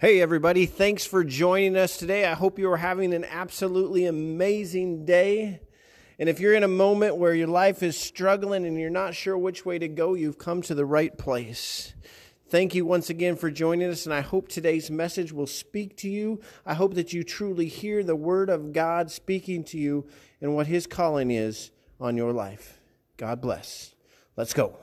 Hey, everybody, thanks for joining us today. I hope you are having an absolutely amazing day. And if you're in a moment where your life is struggling and you're not sure which way to go, you've come to the right place. Thank you once again for joining us, and I hope today's message will speak to you. I hope that you truly hear the Word of God speaking to you and what His calling is on your life. God bless. Let's go.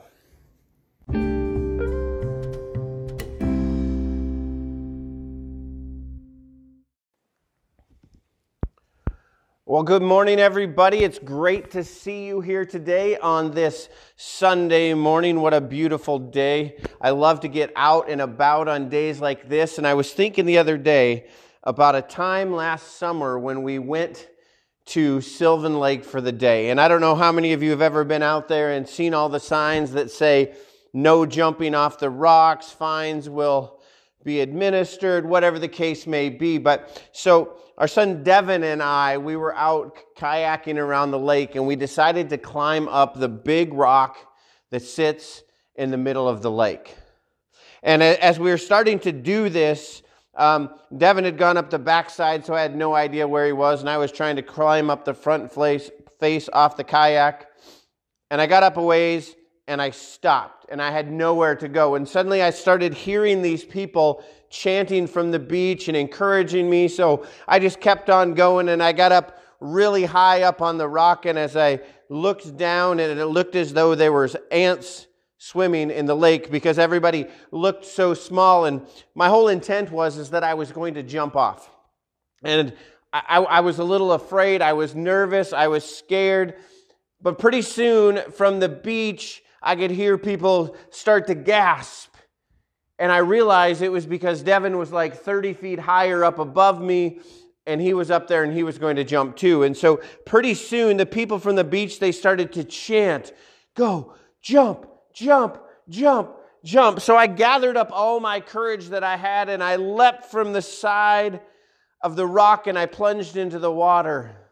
Well, good morning, everybody. It's great to see you here today on this Sunday morning. What a beautiful day. I love to get out and about on days like this. And I was thinking the other day about a time last summer when we went to Sylvan Lake for the day. And I don't know how many of you have ever been out there and seen all the signs that say, no jumping off the rocks, fines will be administered, whatever the case may be. But so, our son Devin and I, we were out kayaking around the lake and we decided to climb up the big rock that sits in the middle of the lake. And as we were starting to do this, um, Devin had gone up the backside, so I had no idea where he was, and I was trying to climb up the front face, face off the kayak. And I got up a ways and I stopped, and I had nowhere to go. And suddenly I started hearing these people chanting from the beach and encouraging me. So I just kept on going and I got up really high up on the rock. And as I looked down, and it looked as though there was ants swimming in the lake because everybody looked so small. And my whole intent was is that I was going to jump off. And I, I was a little afraid. I was nervous. I was scared. But pretty soon from the beach, I could hear people start to gasp and I realized it was because Devin was like 30 feet higher up above me and he was up there and he was going to jump too. And so pretty soon the people from the beach they started to chant, "Go, jump, jump, jump, jump." So I gathered up all my courage that I had and I leapt from the side of the rock and I plunged into the water.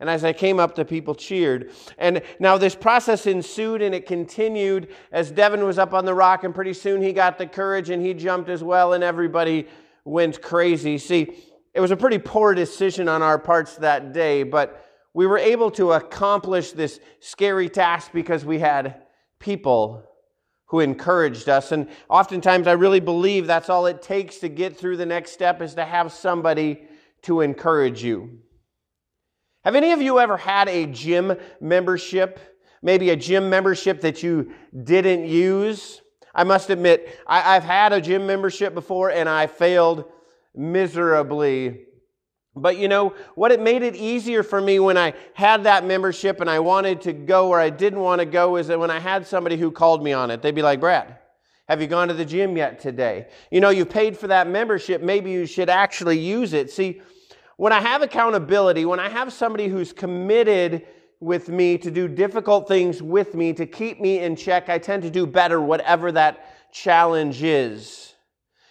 And as I came up, the people cheered. And now this process ensued and it continued as Devin was up on the rock, and pretty soon he got the courage and he jumped as well, and everybody went crazy. See, it was a pretty poor decision on our parts that day, but we were able to accomplish this scary task because we had people who encouraged us. And oftentimes, I really believe that's all it takes to get through the next step is to have somebody to encourage you. Have any of you ever had a gym membership? Maybe a gym membership that you didn't use? I must admit, I, have had a gym membership before and I failed miserably. But you know, what it made it easier for me when I had that membership and I wanted to go where I didn't want to go is that when I had somebody who called me on it, they'd be like, Brad, have you gone to the gym yet today? You know, you paid for that membership. Maybe you should actually use it. See, when I have accountability, when I have somebody who's committed with me to do difficult things with me, to keep me in check, I tend to do better, whatever that challenge is.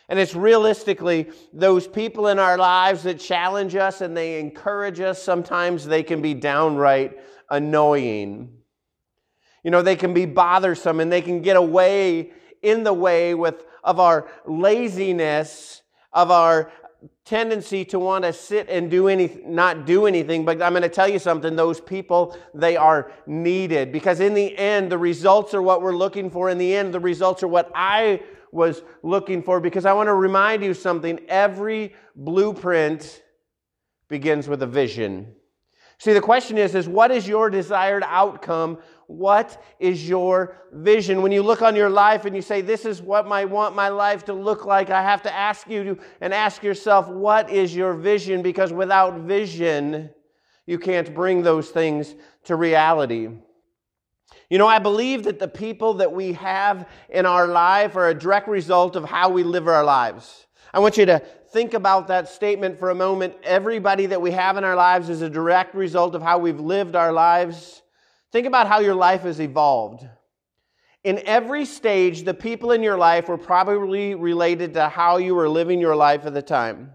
And it's realistically those people in our lives that challenge us and they encourage us. Sometimes they can be downright annoying. You know, they can be bothersome and they can get away in the way with, of our laziness, of our tendency to want to sit and do any, not do anything. But I'm going to tell you something. Those people, they are needed because in the end, the results are what we're looking for. In the end, the results are what I was looking for because I want to remind you something. Every blueprint begins with a vision. See, the question is, is what is your desired outcome what is your vision? When you look on your life and you say, This is what I want my life to look like, I have to ask you to, and ask yourself, What is your vision? Because without vision, you can't bring those things to reality. You know, I believe that the people that we have in our life are a direct result of how we live our lives. I want you to think about that statement for a moment. Everybody that we have in our lives is a direct result of how we've lived our lives. Think about how your life has evolved. In every stage, the people in your life were probably related to how you were living your life at the time.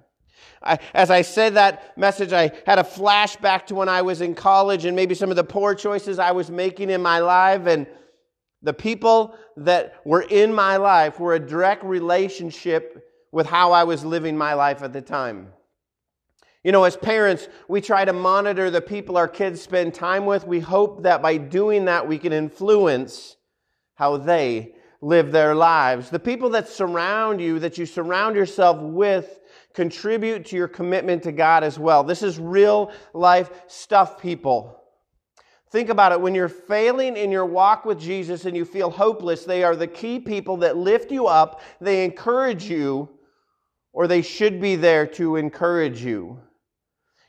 I, as I said that message, I had a flashback to when I was in college and maybe some of the poor choices I was making in my life. And the people that were in my life were a direct relationship with how I was living my life at the time. You know, as parents, we try to monitor the people our kids spend time with. We hope that by doing that, we can influence how they live their lives. The people that surround you, that you surround yourself with, contribute to your commitment to God as well. This is real life stuff, people. Think about it. When you're failing in your walk with Jesus and you feel hopeless, they are the key people that lift you up, they encourage you, or they should be there to encourage you.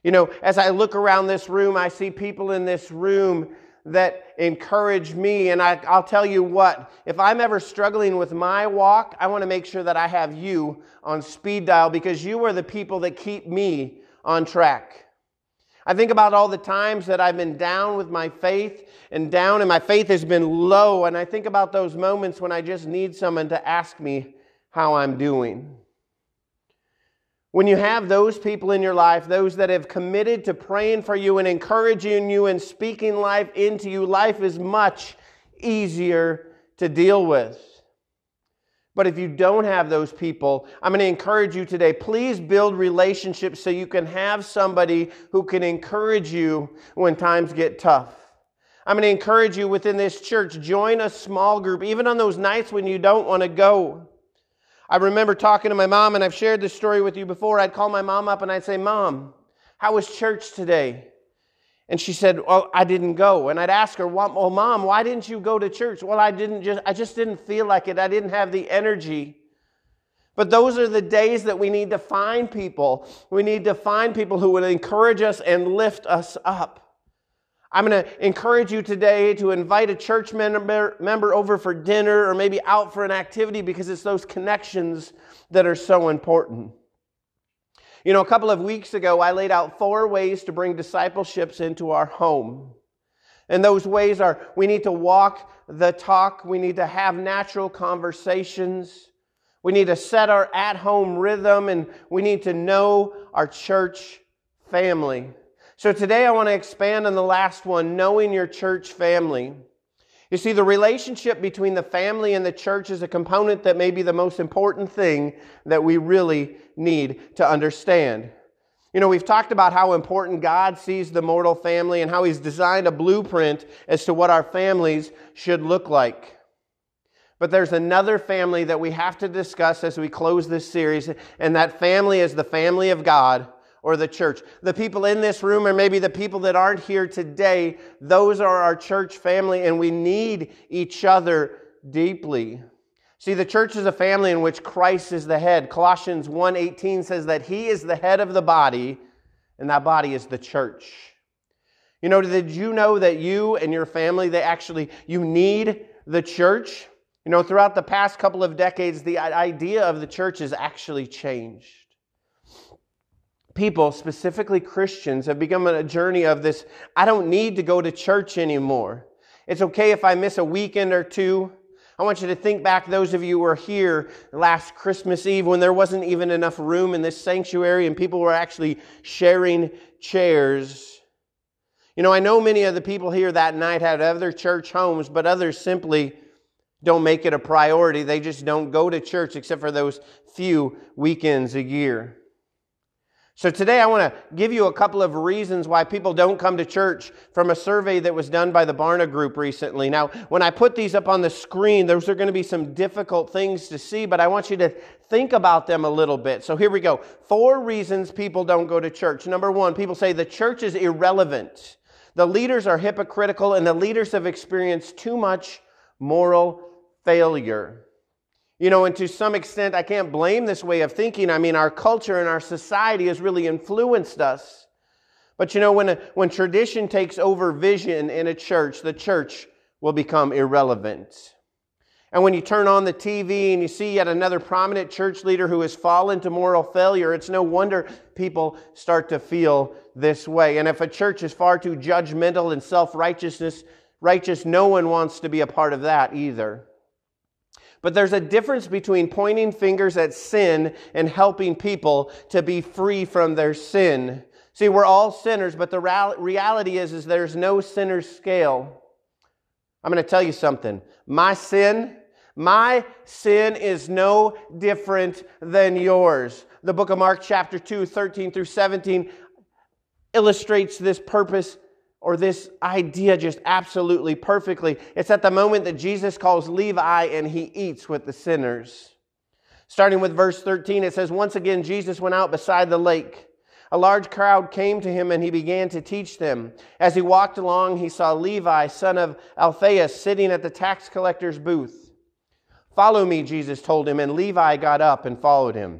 You know, as I look around this room, I see people in this room that encourage me. And I, will tell you what, if I'm ever struggling with my walk, I want to make sure that I have you on speed dial because you are the people that keep me on track. I think about all the times that I've been down with my faith and down, and my faith has been low. And I think about those moments when I just need someone to ask me how I'm doing. When you have those people in your life, those that have committed to praying for you and encouraging you and speaking life into you, life is much easier to deal with. But if you don't have those people, I'm going to encourage you today. Please build relationships so you can have somebody who can encourage you when times get tough. I'm going to encourage you within this church, join a small group, even on those nights when you don't want to go. I remember talking to my mom, and I've shared this story with you before. I'd call my mom up and I'd say, Mom, how was church today? And she said, Well, I didn't go. And I'd ask her, Well, Mom, why didn't you go to church? Well, I didn't just, I just didn't feel like it. I didn't have the energy. But those are the days that we need to find people. We need to find people who would encourage us and lift us up. I'm going to encourage you today to invite a church member, member over for dinner or maybe out for an activity because it's those connections that are so important. You know, a couple of weeks ago, I laid out four ways to bring discipleships into our home. And those ways are we need to walk the talk, we need to have natural conversations, we need to set our at home rhythm, and we need to know our church family. So today I want to expand on the last one, knowing your church family. You see, the relationship between the family and the church is a component that may be the most important thing that we really need to understand. You know, we've talked about how important God sees the mortal family and how He's designed a blueprint as to what our families should look like. But there's another family that we have to discuss as we close this series, and that family is the family of God or the church. The people in this room, or maybe the people that aren't here today, those are our church family, and we need each other deeply. See, the church is a family in which Christ is the head. Colossians 1:18 says that he is the head of the body, and that body is the church. You know, did you know that you and your family, they actually, you need the church? You know, throughout the past couple of decades, the idea of the church has actually changed people, specifically Christians, have become a journey of this I don't need to go to church anymore. It's okay if I miss a weekend or two. I want you to think back, those of you who were here last Christmas Eve when there wasn't even enough room in this sanctuary and people were actually sharing chairs. You know, I know many of the people here that night had other church homes, but others simply don't make it a priority. They just don't go to church except for those few weekends a year. So today I want to give you a couple of reasons why people don't come to church from a survey that was done by the Barna Group recently. Now, when I put these up on the screen, those are going to be some difficult things to see, but I want you to think about them a little bit. So here we go. Four reasons people don't go to church. Number one, people say the church is irrelevant. The leaders are hypocritical and the leaders have experienced too much moral failure. You know, and to some extent, I can't blame this way of thinking. I mean, our culture and our society has really influenced us. But you know, when, a, when tradition takes over vision in a church, the church will become irrelevant. And when you turn on the TV and you see yet another prominent church leader who has fallen to moral failure, it's no wonder people start to feel this way. And if a church is far too judgmental and self-righteousness, righteous, no one wants to be a part of that either. But there's a difference between pointing fingers at sin and helping people to be free from their sin. See, we're all sinners, but the reality is, is there's no sinner's scale. I'm going to tell you something. My sin, My sin is no different than yours. The book of Mark, chapter 2, 13 through 17, illustrates this purpose or this idea just absolutely perfectly. It's at the moment that Jesus calls Levi and he eats with the sinners. Starting with verse 13, it says, Once again, Jesus went out beside the lake. A large crowd came to him and he began to teach them. As he walked along, he saw Levi, son of Alphaeus, sitting at the tax collector's booth. Follow me, Jesus told him, and Levi got up and followed him.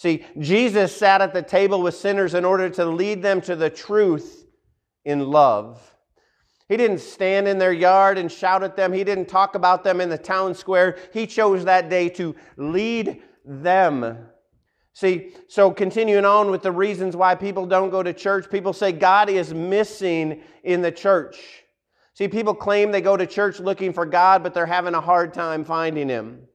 See, Jesus sat at the table with sinners in order to lead them to the truth in love. He didn't stand in their yard and shout at them. He didn't talk about them in the town square. He chose that day to lead them. See, so continuing on with the reasons why people don't go to church, people say God is missing in the church. See, people claim they go to church looking for God, but they're having a hard time finding Him.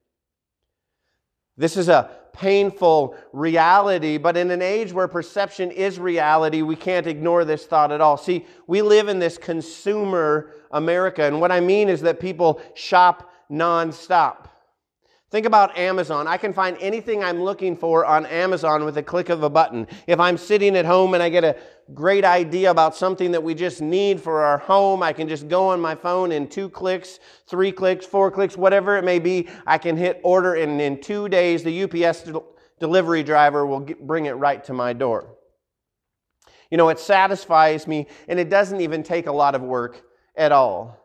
This is a painful reality, but in an age where perception is reality, we can't ignore this thought at all. See, we live in this consumer America, and what I mean is that people shop nonstop. Think about Amazon. I can find anything I'm looking for on Amazon with a click of a button. If I'm sitting at home and I get a great idea about something that we just need for our home, I can just go on my phone in two clicks, three clicks, four clicks, whatever it may be. I can hit order, and in two days, the UPS del- delivery driver will get, bring it right to my door. You know, it satisfies me, and it doesn't even take a lot of work at all.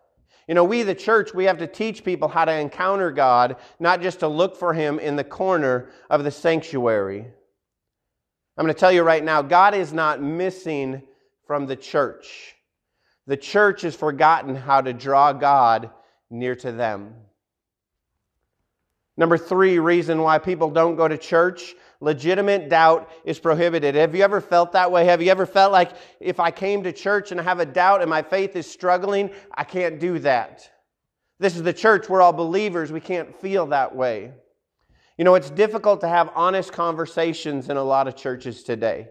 You know, we, the church, we have to teach people how to encounter God, not just to look for Him in the corner of the sanctuary. I'm going to tell you right now God is not missing from the church. The church has forgotten how to draw God near to them. Number three reason why people don't go to church legitimate doubt is prohibited. Have you ever felt that way? Have you ever felt like if I came to church and I have a doubt and my faith is struggling, I can't do that? This is the church. We're all believers. We can't feel that way. You know, it's difficult to have honest conversations in a lot of churches today.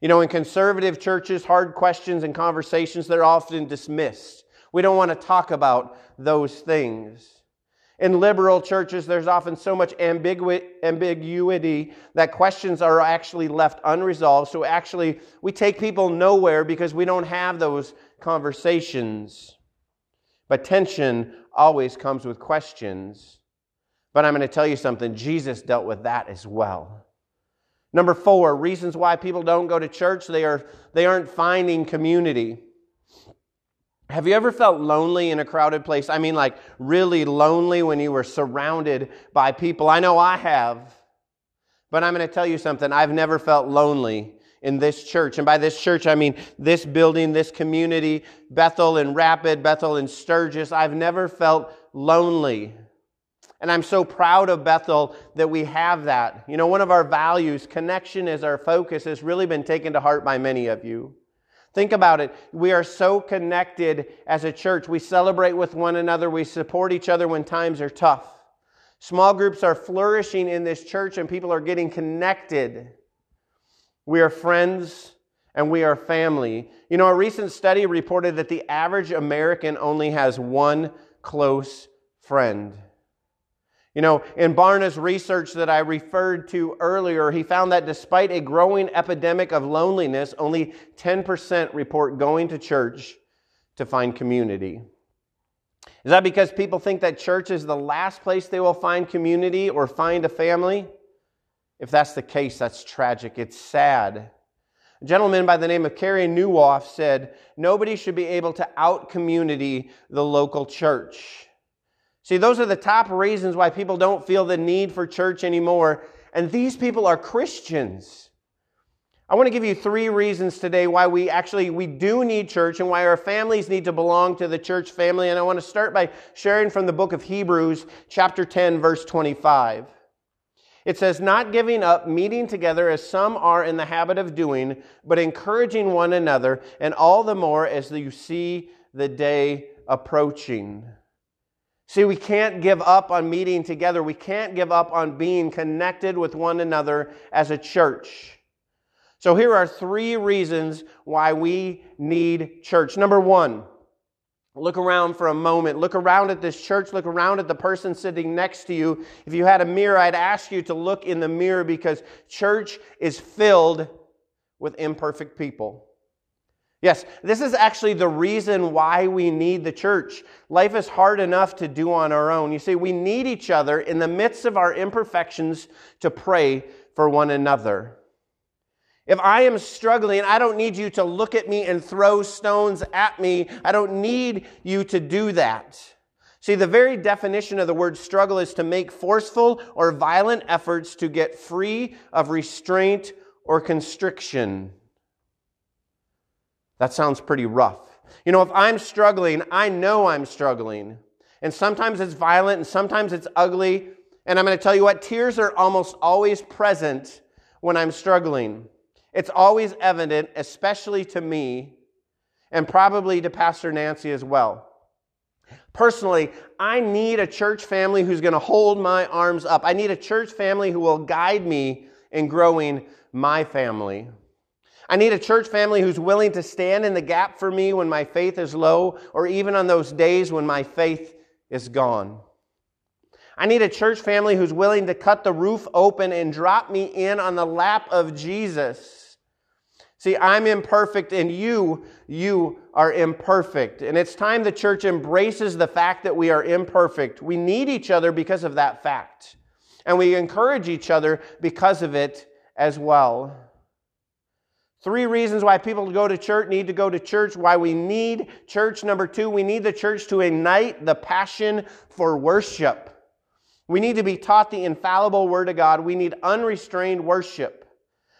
You know, in conservative churches, hard questions and conversations, they're often dismissed. We don't want to talk about those things. In liberal churches, there's often so much ambiguity that questions are actually left unresolved. So, actually, we take people nowhere because we don't have those conversations. But tension always comes with questions. But I'm going to tell you something Jesus dealt with that as well. Number four, reasons why people don't go to church they, are, they aren't finding community. Have you ever felt lonely in a crowded place? I mean, like really lonely when you were surrounded by people? I know I have. But I'm going to tell you something. I've never felt lonely in this church. And by this church, I mean this building, this community, Bethel and Rapid, Bethel and Sturgis. I've never felt lonely. And I'm so proud of Bethel that we have that. You know, one of our values, connection as our focus, has really been taken to heart by many of you. Think about it. We are so connected as a church. We celebrate with one another. We support each other when times are tough. Small groups are flourishing in this church and people are getting connected. We are friends and we are family. You know, a recent study reported that the average American only has one close friend. You know, in Barna's research that I referred to earlier, he found that despite a growing epidemic of loneliness, only 10% report going to church to find community. Is that because people think that church is the last place they will find community or find a family? If that's the case, that's tragic. It's sad. A gentleman by the name of Carey Nieuwhof said, Nobody should be able to out community the local church. See, those are the top reasons why people don't feel the need for church anymore. And these people are Christians. I want to give you three reasons today why we actually we do need church and why our families need to belong to the church family and I want to start by sharing from the book of Hebrews chapter 10 verse 25. It says not giving up meeting together as some are in the habit of doing but encouraging one another and all the more as you see the day approaching. See, we can't give up on meeting together. We can't give up on being connected with one another as a church. So here are three reasons why we need church. Number one, look around for a moment. Look around at this church. Look around at the person sitting next to you. If you had a mirror, I'd ask you to look in the mirror because church is filled with imperfect people. Yes, this is actually the reason why we need the church. Life is hard enough to do on our own. You see, we need each other in the midst of our imperfections to pray for one another. If I am struggling, I don't need you to look at me and throw stones at me. I don't need you to do that. See, the very definition of the word struggle is to make forceful or violent efforts to get free of restraint or constriction. That sounds pretty rough. You know, if I'm struggling, I know I'm struggling. And sometimes it's violent and sometimes it's ugly. And I'm going to tell you what, tears are almost always present when I'm struggling. It's always evident, especially to me, and probably to Pastor Nancy as well. Personally, I need a church family who's going to hold my arms up. I need a church family who will guide me in growing my family. I need a church family who's willing to stand in the gap for me when my faith is low or even on those days when my faith is gone. I need a church family who's willing to cut the roof open and drop me in on the lap of Jesus. See, I'm imperfect and you, you are imperfect. And it's time the church embraces the fact that we are imperfect. We need each other because of that fact. And we encourage each other because of it as well. Three reasons why people go to church need to go to church, why we need church. Number two, we need the church to ignite the passion for worship. We need to be taught the infallible Word of God. We need unrestrained worship.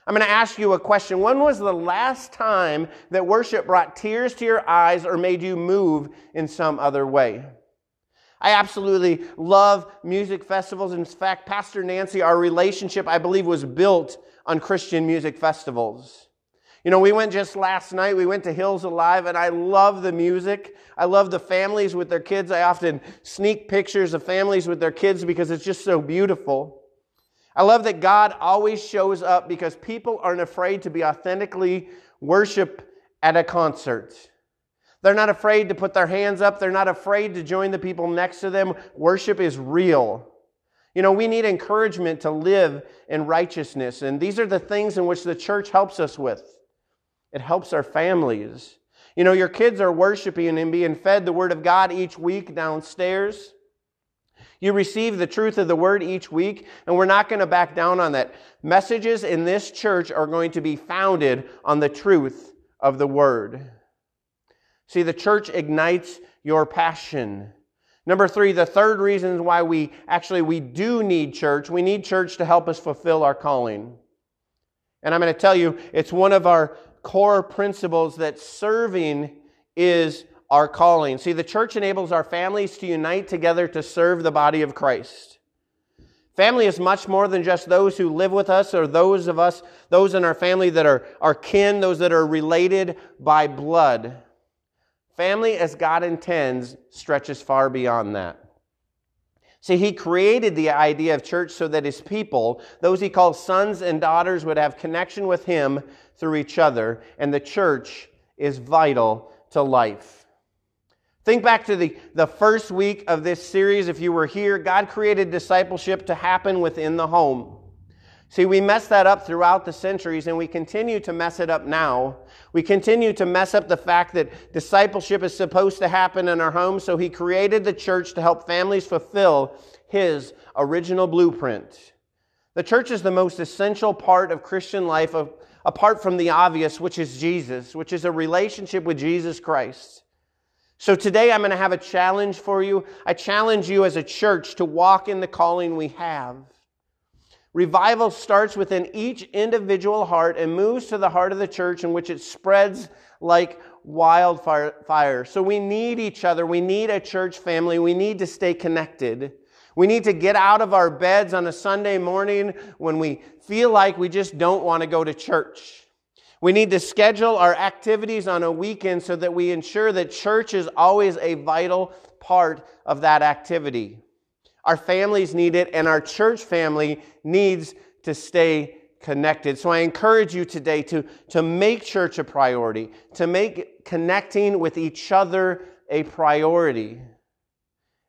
I'm going to ask you a question. When was the last time that worship brought tears to your eyes or made you move in some other way? I absolutely love music festivals. In fact, Pastor Nancy, our relationship, I believe, was built on Christian music festivals. You know, we went just last night, we went to Hills Alive, and I love the music. I love the families with their kids. I often sneak pictures of families with their kids because it's just so beautiful. I love that God always shows up because people aren't afraid to be authentically worship at a concert. They're not afraid to put their hands up. They're not afraid to join the people next to them. Worship is real. You know, we need encouragement to live in righteousness, and these are the things in which the church helps us with. It helps our families. You know, your kids are worshiping and being fed the Word of God each week downstairs. You receive the truth of the Word each week, and we're not going to back down on that. Messages in this church are going to be founded on the truth of the Word. See, the church ignites your passion. Number three, the third reason why we actually we do need church. We need church to help us fulfill our calling. And I'm going to tell you, it's one of our core principles that serving is our calling. See, the church enables our families to unite together to serve the body of Christ. Family is much more than just those who live with us or those of us, those in our family that are, are kin, those that are related by blood. Family, as God intends, stretches far beyond that. See, he created the idea of church so that his people, those he calls sons and daughters, would have connection with him through each other, and the church is vital to life. Think back to the, the first week of this series. If you were here, God created discipleship to happen within the home. See, we messed that up throughout the centuries and we continue to mess it up now. We continue to mess up the fact that discipleship is supposed to happen in our home, so He created the church to help families fulfill His original blueprint. The church is the most essential part of Christian life, of, apart from the obvious, which is Jesus, which is a relationship with Jesus Christ. So today I'm going to have a challenge for you. I challenge you as a church to walk in the calling we have. Revival starts within each individual heart and moves to the heart of the church, in which it spreads like wildfire. So we need each other. We need a church family. We need to stay connected. We need to get out of our beds on a Sunday morning when we feel like we just don't want to go to church. We need to schedule our activities on a weekend so that we ensure that church is always a vital part of that activity. Our families need it, and our church family needs to stay connected. So I encourage you today to, to make church a priority, to make connecting with each other a priority.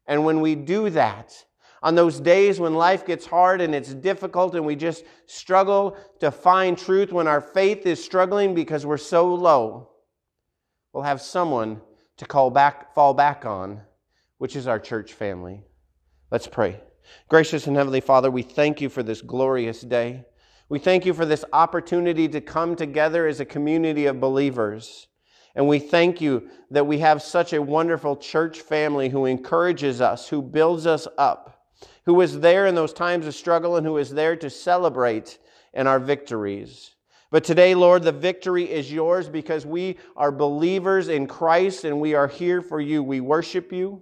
And when we do that, on those days when life gets hard and it's difficult and we just struggle to find truth, when our faith is struggling because we're so low, we'll have someone to call back, fall back on, which is our church family. Let's pray. Gracious and Heavenly Father, we thank you for this glorious day. We thank you for this opportunity to come together as a community of believers. And we thank you that we have such a wonderful church family who encourages us, who builds us up who is there in those times of struggle and who is there to celebrate in our victories. But today, Lord, the victory is yours because we are believers in Christ and we are here for you. We worship you.